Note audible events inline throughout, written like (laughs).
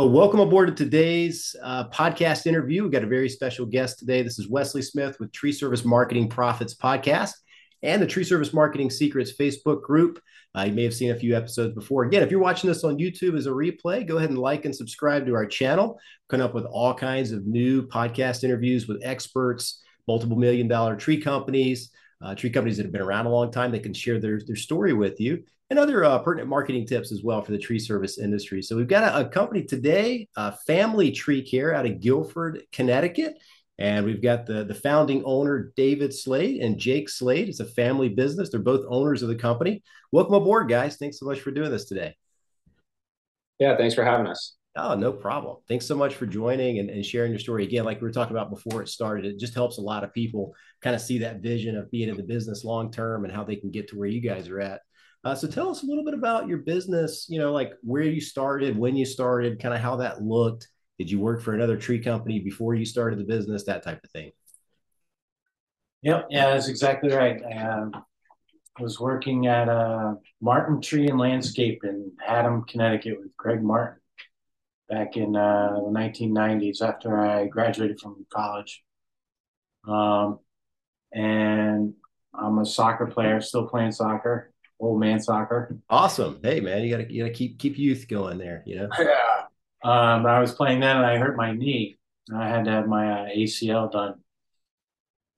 Well, welcome aboard to today's uh, podcast interview. We've got a very special guest today. This is Wesley Smith with Tree Service Marketing Profits Podcast and the Tree Service Marketing Secrets Facebook group. Uh, you may have seen a few episodes before. Again, if you're watching this on YouTube as a replay, go ahead and like and subscribe to our channel. Coming up with all kinds of new podcast interviews with experts, multiple million dollar tree companies, uh, tree companies that have been around a long time that can share their, their story with you and other uh, pertinent marketing tips as well for the tree service industry. So we've got a, a company today, uh, Family Tree Care out of Guilford, Connecticut. And we've got the, the founding owner, David Slade and Jake Slade. It's a family business. They're both owners of the company. Welcome aboard, guys. Thanks so much for doing this today. Yeah, thanks for having us. Oh, no problem. Thanks so much for joining and, and sharing your story. Again, like we were talking about before it started, it just helps a lot of people kind of see that vision of being in the business long term and how they can get to where you guys are at. Uh, so tell us a little bit about your business, you know, like where you started, when you started, kind of how that looked. Did you work for another tree company before you started the business, that type of thing? Yep, yeah, that's exactly right. Um, I was working at uh, Martin Tree and Landscape in Haddam, Connecticut with Greg Martin back in uh, the 1990s after I graduated from college. Um, and I'm a soccer player, still playing soccer old man soccer. Awesome. Hey man, you gotta you gotta keep keep youth going there, you know? Yeah. Um, I was playing then and I hurt my knee. I had to have my uh, ACL done.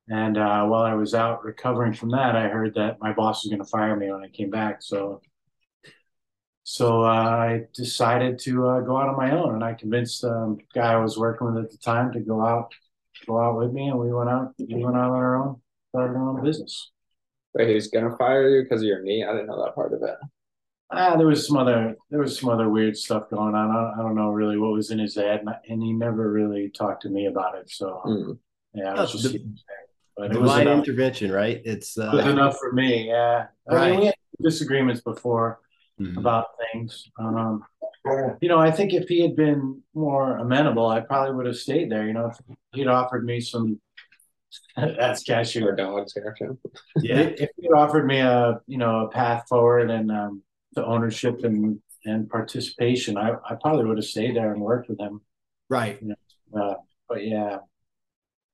And uh, while I was out recovering from that, I heard that my boss was going to fire me when I came back. So, so uh, I decided to uh, go out on my own, and I convinced um, the guy I was working with at the time to go out, go out with me, and we went out. We went out on our own, started our own business. Wait, he's gonna fire you because of your knee? I didn't know that part of it. Ah, there was some other there was some other weird stuff going on. I, I don't know really what was in his head, and, and, he never really talked to me about it. So mm. yeah, it was just the, but divine it intervention, right? It's uh, it was enough for me. Yeah, right. I mean, we had disagreements before mm-hmm. about things. Um, you know, I think if he had been more amenable, I probably would have stayed there. You know, if he'd offered me some (laughs) that's cashier dogs here. yeah. If you offered me a you know a path forward and um, the ownership and and participation, I, I probably would have stayed there and worked with him. Right. You know, uh, but yeah,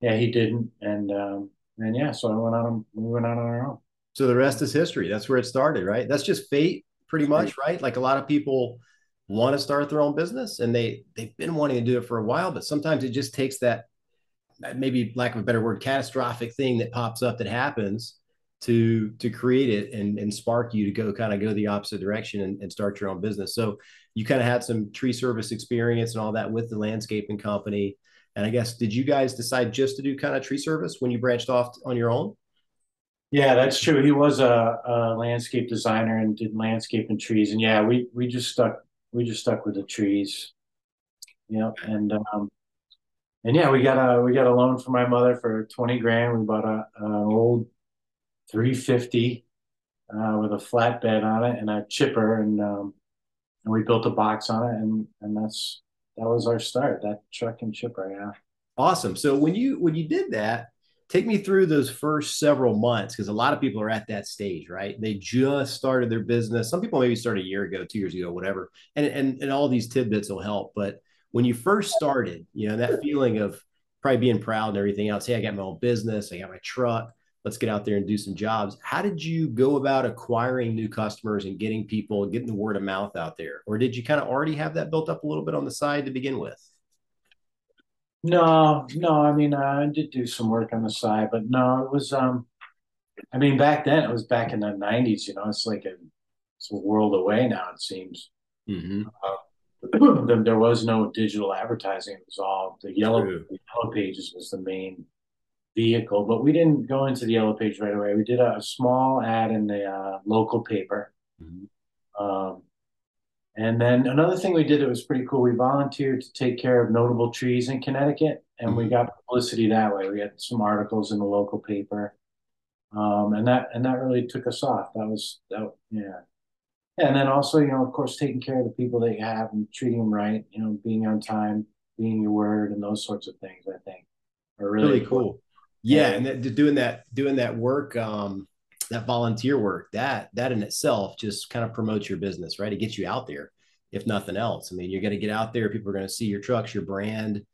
yeah, he didn't, and um, and yeah, so I went on. We went out on our own. So the rest is history. That's where it started, right? That's just fate, pretty much, right? Like a lot of people want to start their own business and they they've been wanting to do it for a while, but sometimes it just takes that maybe lack of a better word, catastrophic thing that pops up that happens to to create it and and spark you to go kind of go the opposite direction and, and start your own business. So you kind of had some tree service experience and all that with the landscaping company. And I guess did you guys decide just to do kind of tree service when you branched off on your own? Yeah, that's true. He was a, a landscape designer and did landscape and trees. And yeah, we we just stuck we just stuck with the trees. Yeah, and um, and yeah, we got a we got a loan from my mother for twenty grand. We bought a an old three fifty uh, with a flatbed on it and a chipper, and um, and we built a box on it, and and that's that was our start. That truck and chipper, yeah. Awesome. So when you when you did that, take me through those first several months because a lot of people are at that stage, right? They just started their business. Some people maybe started a year ago, two years ago, whatever. And and and all these tidbits will help, but when you first started, you know, that feeling of probably being proud and everything else. Hey, I got my own business, I got my truck. Let's get out there and do some jobs. How did you go about acquiring new customers and getting people, getting the word of mouth out there? Or did you kind of already have that built up a little bit on the side to begin with? No, no. I mean, I did do some work on the side, but no, it was. um I mean, back then it was back in the '90s. You know, it's like a it's a world away now. It seems. Mm-hmm. Uh, (clears throat) there was no digital advertising. It was all the yellow, the yellow pages was the main vehicle, but we didn't go into the yellow page right away. We did a, a small ad in the uh, local paper. Mm-hmm. Um, and then another thing we did that was pretty cool. We volunteered to take care of notable trees in Connecticut, and mm-hmm. we got publicity that way. We had some articles in the local paper, um, and that and that really took us off. That was that, yeah and then also, you know, of course, taking care of the people that you have and treating them right, you know, being on time, being your word, and those sorts of things. I think are really, really cool. Yeah, and that, doing that, doing that work, um, that volunteer work, that that in itself just kind of promotes your business, right? It gets you out there. if nothing else. I mean, you're going to get out there, people are going to see your trucks, your brand.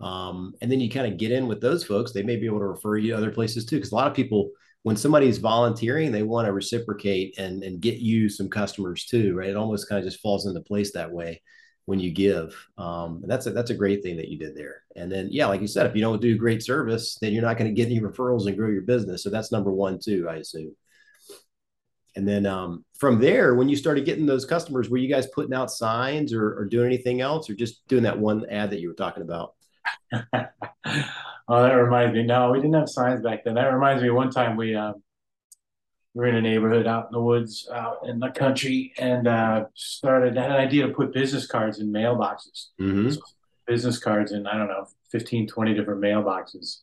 Um, and then you kind of get in with those folks. They may be able to refer you to other places too. Because a lot of people, when somebody's volunteering, they want to reciprocate and, and get you some customers too, right? It almost kind of just falls into place that way when you give. Um, that's a, that's a great thing that you did there. And then, yeah, like you said, if you don't do great service, then you're not going to get any referrals and grow your business. So that's number one too, I assume. And then um, from there, when you started getting those customers, were you guys putting out signs or, or doing anything else, or just doing that one ad that you were talking about? (laughs) oh, that reminds me. No, we didn't have signs back then. That reminds me. One time we um, we were in a neighborhood out in the woods, out in the country, and uh, started had an idea to put business cards in mailboxes. Mm-hmm. So business cards in I don't know 15, 20 different mailboxes.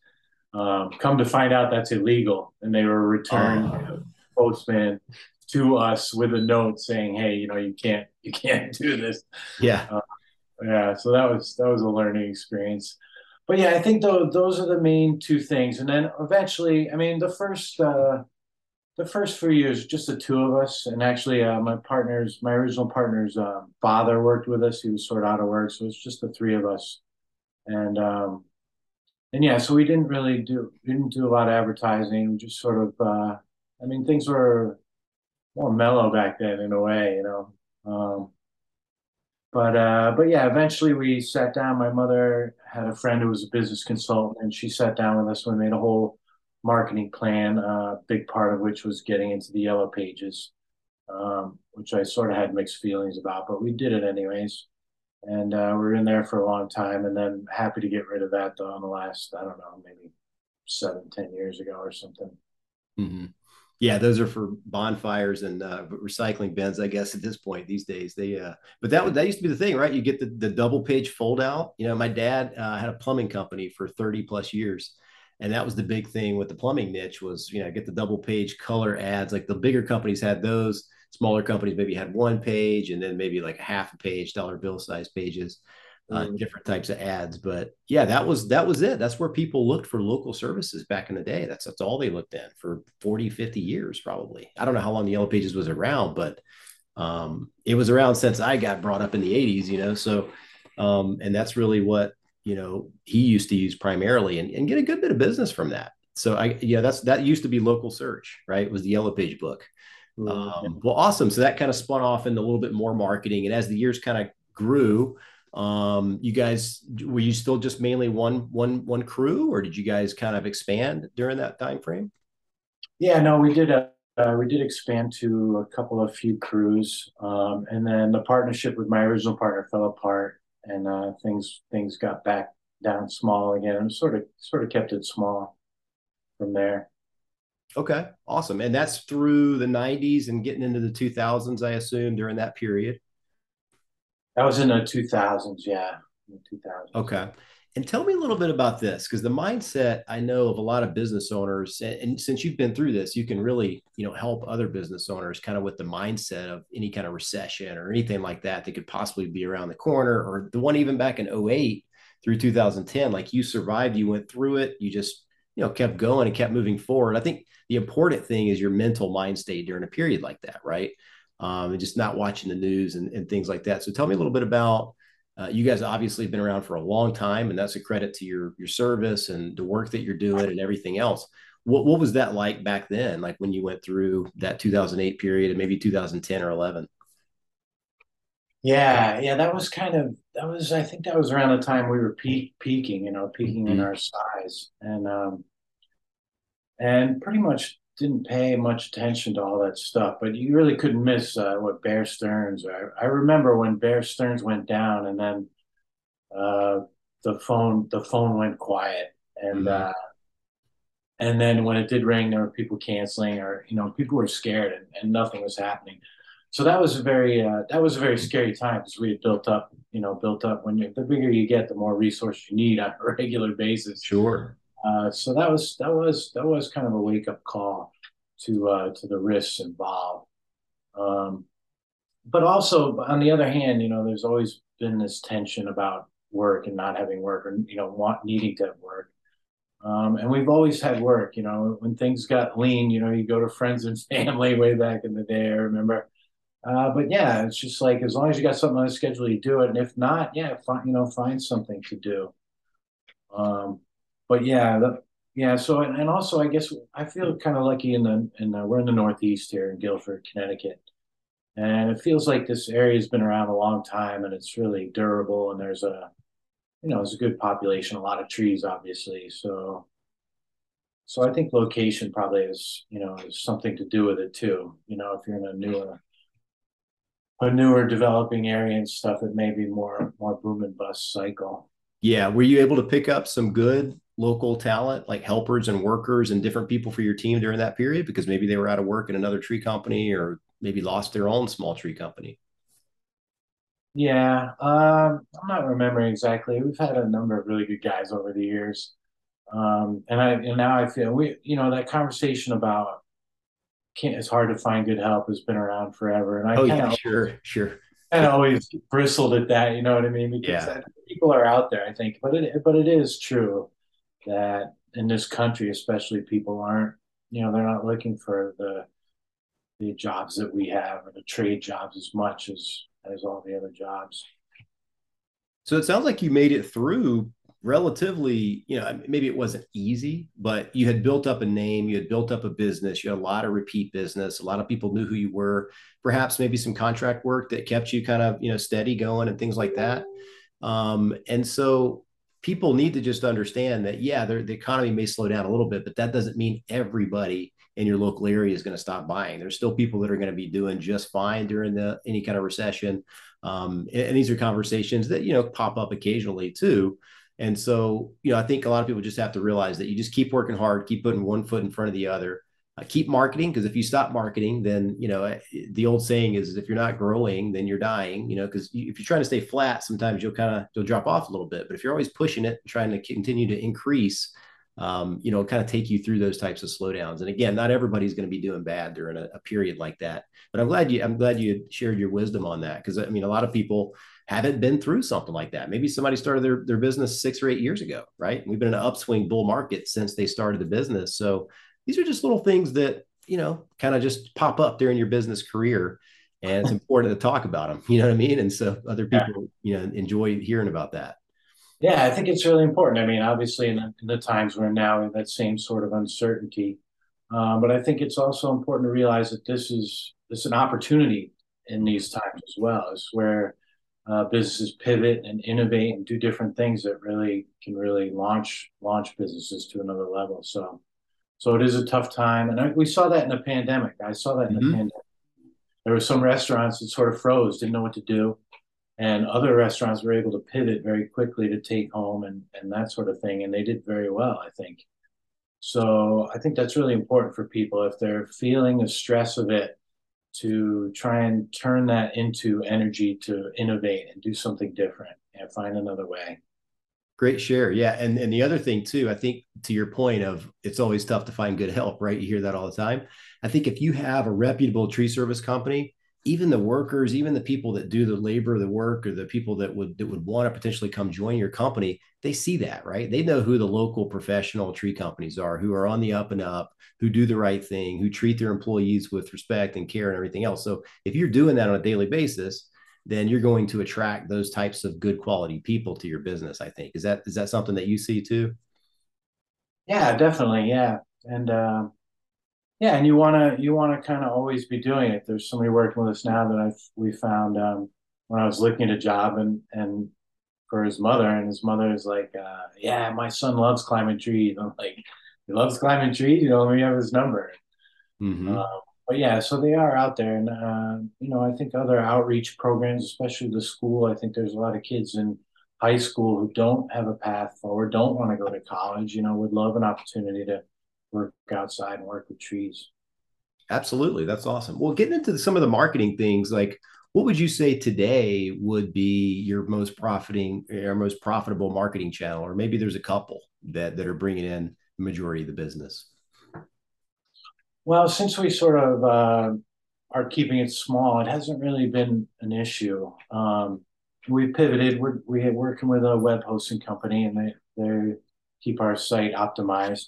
Um, come to find out that's illegal, and they were returned. Oh postman to us with a note saying, "Hey, you know, you can't you can't do this." Yeah, uh, yeah. So that was that was a learning experience. But yeah, I think though those are the main two things, and then eventually, I mean, the first uh, the first few years, just the two of us, and actually, uh, my partner's my original partner's uh, father worked with us. He was sort of out of work, so it's just the three of us, and um, and yeah, so we didn't really do didn't do a lot of advertising. We just sort of uh, I mean, things were more mellow back then in a way, you know. Um, but uh, but yeah, eventually we sat down. My mother had a friend who was a business consultant, and she sat down with us. We made a whole marketing plan. A uh, big part of which was getting into the yellow pages, um, which I sort of had mixed feelings about, but we did it anyways. And uh, we were in there for a long time, and then happy to get rid of that though. In the last, I don't know, maybe seven, ten years ago or something. Mm-hmm yeah, those are for bonfires and uh, recycling bins, I guess at this point these days. They, uh, but that that used to be the thing, right? You get the, the double page fold out. You know, my dad uh, had a plumbing company for 30 plus years. And that was the big thing with the plumbing niche was, you know, get the double page color ads. Like the bigger companies had those, smaller companies maybe had one page and then maybe like a half a page, dollar bill size pages uh, mm-hmm. different types of ads. But yeah, that was that was it. That's where people looked for local services back in the day. That's that's all they looked in for 40, 50 years probably. I don't know how long the Yellow Pages was around, but um, it was around since I got brought up in the 80s, you know. So um, and that's really what you know he used to use primarily and, and get a good bit of business from that. So I yeah, that's that used to be local search, right? It was the Yellow Page book. Um, well, awesome. So that kind of spun off into a little bit more marketing. And as the years kind of grew, um you guys were you still just mainly one one one crew or did you guys kind of expand during that time frame yeah no we did a uh, we did expand to a couple of few crews um and then the partnership with my original partner fell apart and uh things things got back down small again and sort of sort of kept it small from there. Okay awesome and that's through the 90s and getting into the 2000s i assume during that period that was in the 2000s, yeah. In the 2000s. Okay. And tell me a little bit about this because the mindset I know of a lot of business owners, and since you've been through this, you can really, you know, help other business owners kind of with the mindset of any kind of recession or anything like that that could possibly be around the corner, or the one even back in 08 through 2010. Like you survived, you went through it, you just, you know, kept going and kept moving forward. I think the important thing is your mental mind state during a period like that, right? Um, and just not watching the news and, and, things like that. So tell me a little bit about uh, you guys. Obviously, been around for a long time, and that's a credit to your your service and the work that you're doing and everything else. What what was that like back then? Like when you went through that 2008 period and maybe 2010 or 11? Yeah, yeah, that was kind of that was I think that was around the time we were peak, peaking, you know, peaking mm-hmm. in our size, and um, and pretty much didn't pay much attention to all that stuff, but you really couldn't miss uh, what Bear Stearns. I, I remember when Bear Stearns went down, and then uh, the phone the phone went quiet, and mm-hmm. uh, and then when it did ring, there were people canceling, or you know, people were scared, and, and nothing was happening. So that was a very uh, that was a very scary time because we had built up, you know, built up. When you the bigger you get, the more resources you need on a (laughs) regular basis. Sure. Uh, so that was that was that was kind of a wake up call to uh, to the risks involved. Um, but also, on the other hand, you know, there's always been this tension about work and not having work, or you know, want needing to have work. Um, and we've always had work. You know, when things got lean, you know, you go to friends and (laughs) family way back in the day. I remember uh, but yeah, it's just like as long as you got something on the schedule, you do it, and if not, yeah, find you know find something to do. Um, but yeah, the, yeah. So and, and also, I guess I feel kind of lucky in the in the, we're in the Northeast here in Guilford, Connecticut, and it feels like this area has been around a long time and it's really durable, and there's a you know there's a good population, a lot of trees, obviously. So so I think location probably is you know is something to do with it too. You know, if you're in a newer a newer developing area and stuff, it may be more more boom and bust cycle. Yeah. Were you able to pick up some good local talent, like helpers and workers and different people for your team during that period? Because maybe they were out of work in another tree company or maybe lost their own small tree company. Yeah, um, I'm not remembering exactly. We've had a number of really good guys over the years, um, and I and now I feel we, you know, that conversation about can't, it's hard to find good help has been around forever. And I oh yeah, sure, sure. And always bristled at that, you know what I mean? Because yeah. people are out there, I think, but it but it is true that in this country, especially, people aren't, you know, they're not looking for the the jobs that we have or the trade jobs as much as as all the other jobs. So it sounds like you made it through relatively, you know, maybe it wasn't easy, but you had built up a name, you had built up a business, you had a lot of repeat business, a lot of people knew who you were, perhaps maybe some contract work that kept you kind of, you know, steady going and things like that. Um, and so people need to just understand that, yeah, the economy may slow down a little bit, but that doesn't mean everybody in your local area is going to stop buying. There's still people that are going to be doing just fine during the any kind of recession. Um, and, and these are conversations that you know pop up occasionally too. And so, you know, I think a lot of people just have to realize that you just keep working hard, keep putting one foot in front of the other, uh, keep marketing. Because if you stop marketing, then, you know, eh, the old saying is if you're not growing, then you're dying, you know, because if you're trying to stay flat, sometimes you'll kind of, you'll drop off a little bit. But if you're always pushing it, trying to continue to increase, um, you know, kind of take you through those types of slowdowns. And again, not everybody's going to be doing bad during a, a, period like that. But I'm glad you, I'm glad you shared your wisdom on that because I mean, a lot of people haven't been through something like that. Maybe somebody started their, their business six or eight years ago, right? We've been in an upswing bull market since they started the business. So these are just little things that, you know, kind of just pop up during your business career. And it's (laughs) important to talk about them. You know what I mean? And so other people, yeah. you know, enjoy hearing about that. Yeah, I think it's really important. I mean, obviously, in the, in the times we're now, we have that same sort of uncertainty. Um, but I think it's also important to realize that this is this is an opportunity in these times as well. Is where uh, businesses pivot and innovate and do different things that really can really launch launch businesses to another level. So, so it is a tough time, and I, we saw that in the pandemic. I saw that in mm-hmm. the pandemic. There were some restaurants that sort of froze, didn't know what to do, and other restaurants were able to pivot very quickly to take home and and that sort of thing, and they did very well, I think. So I think that's really important for people if they're feeling the stress of it to try and turn that into energy to innovate and do something different and find another way. Great share. Yeah. And and the other thing too, I think to your point of it's always tough to find good help, right? You hear that all the time. I think if you have a reputable tree service company even the workers, even the people that do the labor, the work, or the people that would that would want to potentially come join your company, they see that, right? They know who the local professional tree companies are, who are on the up and up, who do the right thing, who treat their employees with respect and care and everything else. So if you're doing that on a daily basis, then you're going to attract those types of good quality people to your business. I think is that is that something that you see too? Yeah, definitely. Yeah, and. Uh yeah, and you want to you want to kind of always be doing it. There's somebody working with us now that I've we found um, when I was looking at a job and and for his mother, and his mother is like, uh, "Yeah, my son loves climbing trees." I'm like, "He loves climbing trees." You know, let me have his number. Mm-hmm. Uh, but yeah, so they are out there, and uh, you know, I think other outreach programs, especially the school. I think there's a lot of kids in high school who don't have a path forward, don't want to go to college. You know, would love an opportunity to work outside and work with trees. Absolutely. That's awesome. Well, getting into some of the marketing things, like what would you say today would be your most profiting or most profitable marketing channel? Or maybe there's a couple that, that are bringing in the majority of the business. Well, since we sort of uh, are keeping it small, it hasn't really been an issue. Um, we pivoted. We're, we're working with a web hosting company and they, they keep our site optimized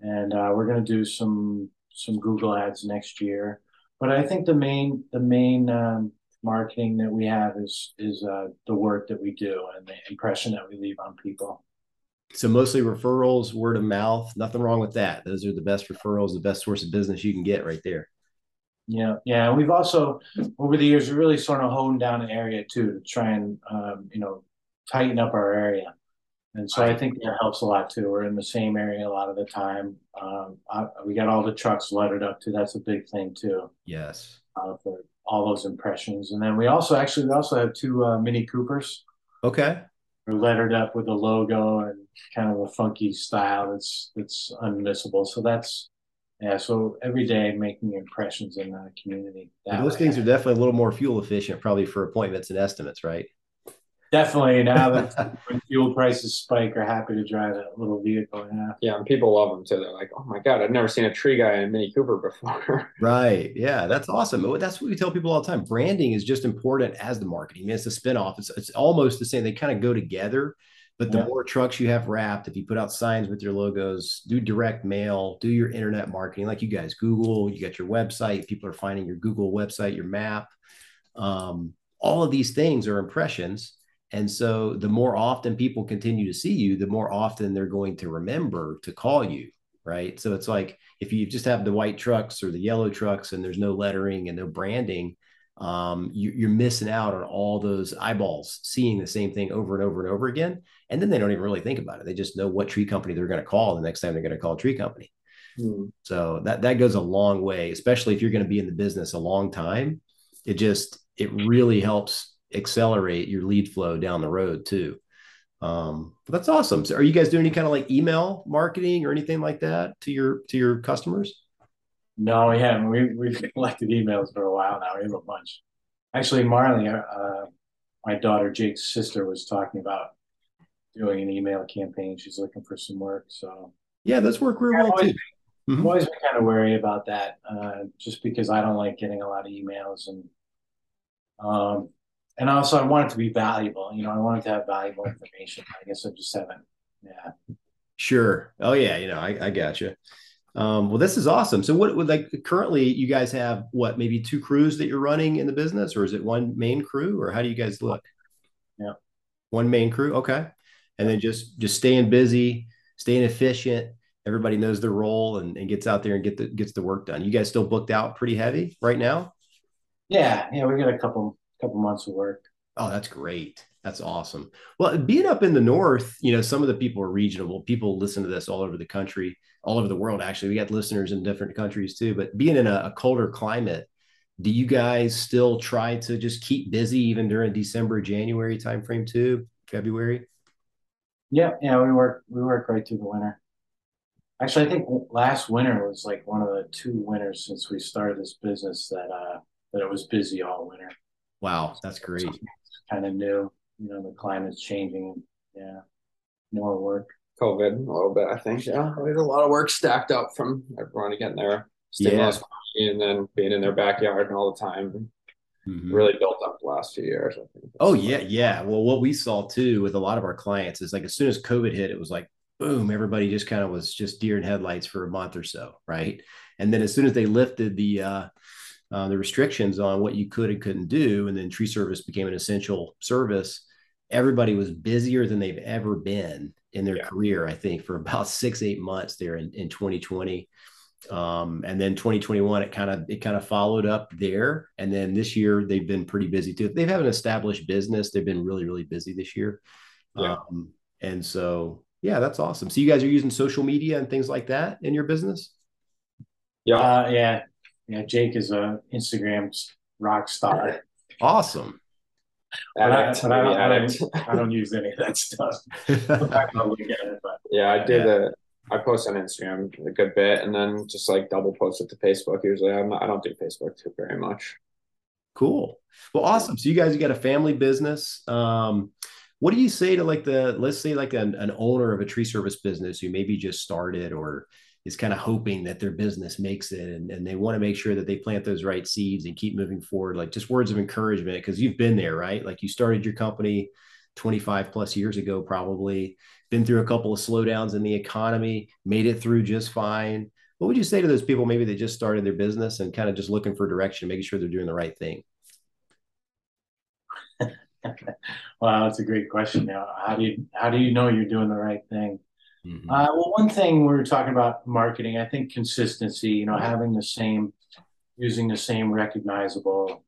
and uh, we're going to do some some Google ads next year. but I think the main the main um, marketing that we have is is uh, the work that we do and the impression that we leave on people. So mostly referrals, word of mouth. Nothing wrong with that. Those are the best referrals, the best source of business you can get right there. Yeah, yeah. And we've also over the years really sort of honed down an area too to try and um, you know tighten up our area. And so I think that helps a lot too. We're in the same area a lot of the time. Um, I, we got all the trucks lettered up too. That's a big thing too. Yes. Uh, for all those impressions, and then we also actually we also have two uh, Mini Coopers. Okay. They're lettered up with a logo and kind of a funky style that's that's unmissable. So that's yeah. So every day making impressions in the community. those way. things are definitely a little more fuel efficient, probably for appointments and estimates, right? Definitely. Now that (laughs) when fuel prices spike, are happy to drive a little vehicle. Yeah. Yeah, and people love them too. They're like, "Oh my god, I've never seen a tree guy in a Mini Cooper before." (laughs) right. Yeah, that's awesome. That's what we tell people all the time. Branding is just important as the marketing. I mean, it's a spinoff. It's it's almost the same. They kind of go together. But the yeah. more trucks you have wrapped, if you put out signs with your logos, do direct mail, do your internet marketing, like you guys, Google, you got your website. People are finding your Google website, your map. Um, all of these things are impressions and so the more often people continue to see you, the more often they're going to remember to call you. Right. So it's like if you just have the white trucks or the yellow trucks and there's no lettering and no branding, um, you, are missing out on all those eyeballs seeing the same thing over and over and over again. And then they don't even really think about it. They just know what tree company they're going to call the next time they're going to call a tree company. Mm. So that that goes a long way, especially if you're going to be in the business a long time. It just it really helps accelerate your lead flow down the road too. Um, that's awesome. So are you guys doing any kind of like email marketing or anything like that to your to your customers? No, we haven't. We we've (laughs) collected emails for a while now. We have a bunch. Actually, Marley, uh, uh, my daughter Jake's sister, was talking about doing an email campaign. She's looking for some work. So yeah, that's work real well too. Mm-hmm. I've always been kind of wary about that, uh, just because I don't like getting a lot of emails and um, and also I want it to be valuable. You know, I want it to have valuable information. I guess I just haven't. Yeah. Sure. Oh yeah. You know, I, I got you. Um, well, this is awesome. So, what would like currently you guys have? What maybe two crews that you're running in the business, or is it one main crew, or how do you guys look? Yeah, one main crew. Okay, and then just just staying busy, staying efficient. Everybody knows their role and, and gets out there and get the gets the work done. You guys still booked out pretty heavy right now? Yeah, yeah, we got a couple couple months of work. Oh, that's great. That's awesome. Well, being up in the north, you know, some of the people are regional. People listen to this all over the country, all over the world. Actually, we got listeners in different countries too. But being in a, a colder climate, do you guys still try to just keep busy even during December, January timeframe too? February? Yeah, yeah, we work we work right through the winter. Actually, I think last winter was like one of the two winters since we started this business that uh that it was busy all winter. Wow, that's great. Kind of new. You know, the climate's changing. Yeah, more work. COVID a little bit, I think. Yeah, there's a lot of work stacked up from everyone getting their stimulus yeah. and then being in their backyard and all the time. Mm-hmm. Really built up the last few years. I think. Oh yeah, yeah. Well, what we saw too with a lot of our clients is like as soon as COVID hit, it was like boom, everybody just kind of was just deer in headlights for a month or so, right? And then as soon as they lifted the uh, uh, the restrictions on what you could and couldn't do, and then tree service became an essential service. Everybody was busier than they've ever been in their yeah. career, I think, for about (laughs) six, eight months there in, in 2020. Um, and then 2021, it kind of it kind of followed up there. And then this year they've been pretty busy too. They have an established business. They've been really, really busy this year. Yeah. Um, and so yeah, that's awesome. So you guys are using social media and things like that in your business? Yeah. Uh, yeah yeah, Jake is a Instagram rock star. Awesome. But, I, but I, don't, I, don't, I, don't, use any of that stuff. (laughs) it, yeah, I did yeah. a. I post on Instagram a good bit, and then just like double post it to Facebook. Usually, I'm I don't do Facebook too very much. Cool. Well, awesome. So you guys, you got a family business. Um, what do you say to like the let's say like an, an owner of a tree service business who maybe just started or is kind of hoping that their business makes it and, and they want to make sure that they plant those right seeds and keep moving forward like just words of encouragement because you've been there right like you started your company 25 plus years ago probably been through a couple of slowdowns in the economy made it through just fine what would you say to those people maybe they just started their business and kind of just looking for direction, making sure they're doing the right thing? (laughs) wow, that's a great question. Now, how do you how do you know you're doing the right thing? Mm-hmm. Uh, well, one thing we were talking about marketing, I think consistency. You know, having the same, using the same recognizable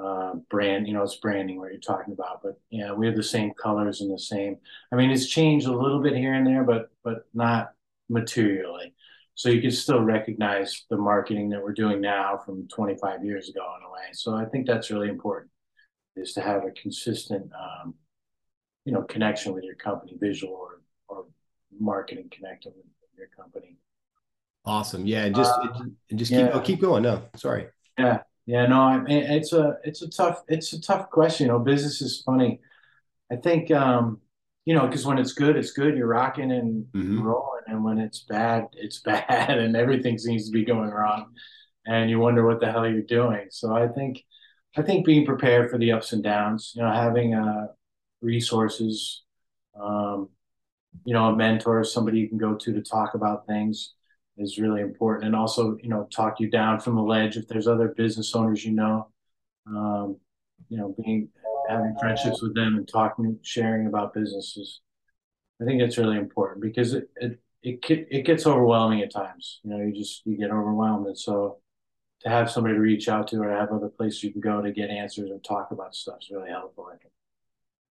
uh, brand. You know, it's branding what you're talking about, but yeah, we have the same colors and the same. I mean, it's changed a little bit here and there, but but not materially. So you can still recognize the marketing that we're doing now from 25 years ago in a way. So I think that's really important is to have a consistent, um, you know, connection with your company, visual or, or marketing connecting with your company. Awesome. Yeah. And just, uh, and just keep, yeah. oh, keep going. No, sorry. Yeah. Yeah. No, I mean, it's a, it's a tough, it's a tough question. You know, business is funny. I think, um, you know, because when it's good, it's good. You're rocking and mm-hmm. rolling, and when it's bad, it's (laughs) bad, and everything seems to be going wrong, and you wonder what the hell you're doing. So I think I think being prepared for the ups and downs, you know, having uh, resources, um, you know, a mentor, somebody you can go to to talk about things is really important. And also, you know, talk you down from the ledge if there's other business owners you know, um, you know, being having friendships with them and talking, sharing about businesses. I think it's really important because it it it, it gets overwhelming at times. You know, you just you get overwhelmed, and so to have somebody to reach out to or have other places you can go to get answers and talk about stuff is really helpful.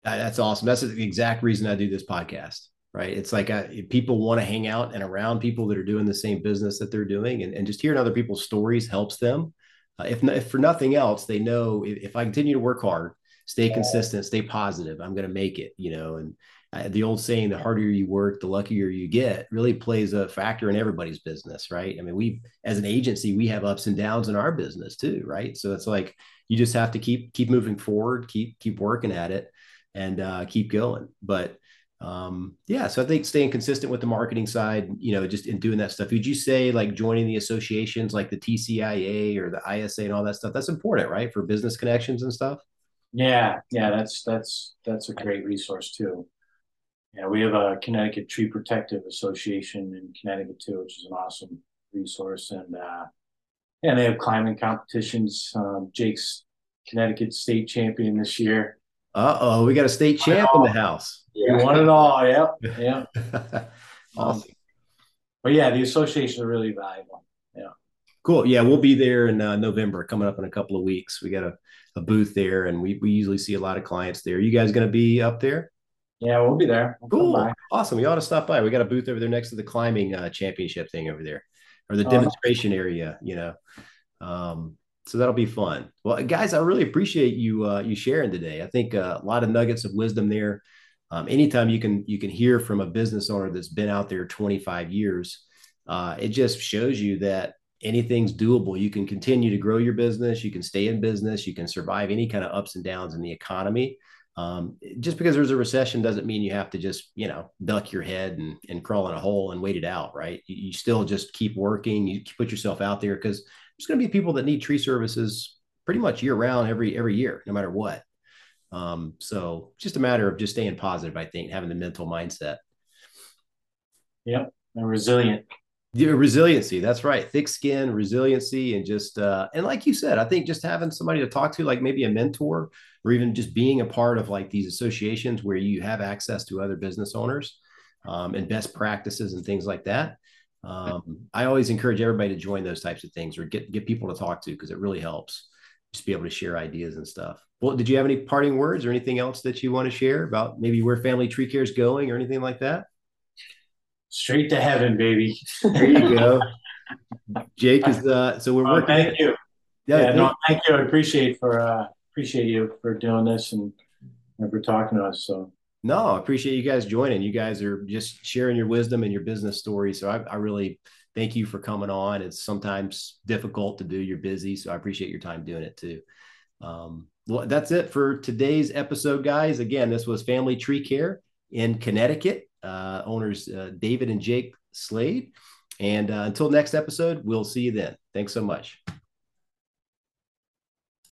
That's awesome. That's the exact reason I do this podcast, right? It's like I, uh, people want to hang out and around people that are doing the same business that they're doing, and, and just hearing other people's stories helps them. Uh, if, if for nothing else, they know if, if I continue to work hard, stay consistent, stay positive, I'm going to make it, you know, and uh, the old saying, the harder you work, the luckier you get, really plays a factor in everybody's business, right? I mean, we as an agency, we have ups and downs in our business too, right? So it's like you just have to keep keep moving forward, keep keep working at it, and uh, keep going. But um, yeah, so I think staying consistent with the marketing side, you know, just in doing that stuff. Would you say like joining the associations like the TCIA or the ISA and all that stuff? That's important, right, for business connections and stuff. Yeah, yeah, that's that's that's a great resource too. Yeah, we have a Connecticut Tree Protective Association in Connecticut too, which is an awesome resource. And uh, yeah, they have climbing competitions. Um, Jake's Connecticut state champion this year. Uh oh, we got a state champ in the house. Yeah. We won it all. Yep. Yeah. (laughs) awesome. Um, but yeah, the associations are really valuable. Yeah. Cool. Yeah, we'll be there in uh, November, coming up in a couple of weeks. We got a, a booth there, and we we usually see a lot of clients there. You guys going to be up there? Yeah, we'll be there. We'll cool. Awesome. You ought to stop by. We got a booth over there next to the climbing uh, championship thing over there or the oh, demonstration area, you know. Um, so that'll be fun. Well, guys, I really appreciate you uh, you sharing today. I think uh, a lot of nuggets of wisdom there. Um, anytime you can you can hear from a business owner that's been out there 25 years, uh, it just shows you that anything's doable. You can continue to grow your business. You can stay in business. You can survive any kind of ups and downs in the economy. Um, just because there's a recession doesn't mean you have to just you know duck your head and, and crawl in a hole and wait it out right you, you still just keep working you put yourself out there because there's going to be people that need tree services pretty much year round every every year no matter what. Um, so just a matter of just staying positive i think having the mental mindset. Yep and resilient. Yeah, resiliency that's right. Thick skin resiliency and just uh, and like you said i think just having somebody to talk to like maybe a mentor or even just being a part of like these associations where you have access to other business owners um, and best practices and things like that. Um, I always encourage everybody to join those types of things or get get people to talk to because it really helps just be able to share ideas and stuff. Well, did you have any parting words or anything else that you want to share about maybe where Family Tree Care is going or anything like that? Straight to heaven, baby. there you go. Jake is uh so we're oh, working. Thank you. Yeah, yeah thank, no, thank you. I appreciate for uh appreciate you for doing this and, and for talking to us. So no, I appreciate you guys joining. You guys are just sharing your wisdom and your business story. So I, I really thank you for coming on. It's sometimes difficult to do. You're busy, so I appreciate your time doing it too. Um, well, that's it for today's episode, guys. Again, this was Family Tree Care in Connecticut. Uh, owners uh, David and Jake Slade. And uh, until next episode, we'll see you then. Thanks so much.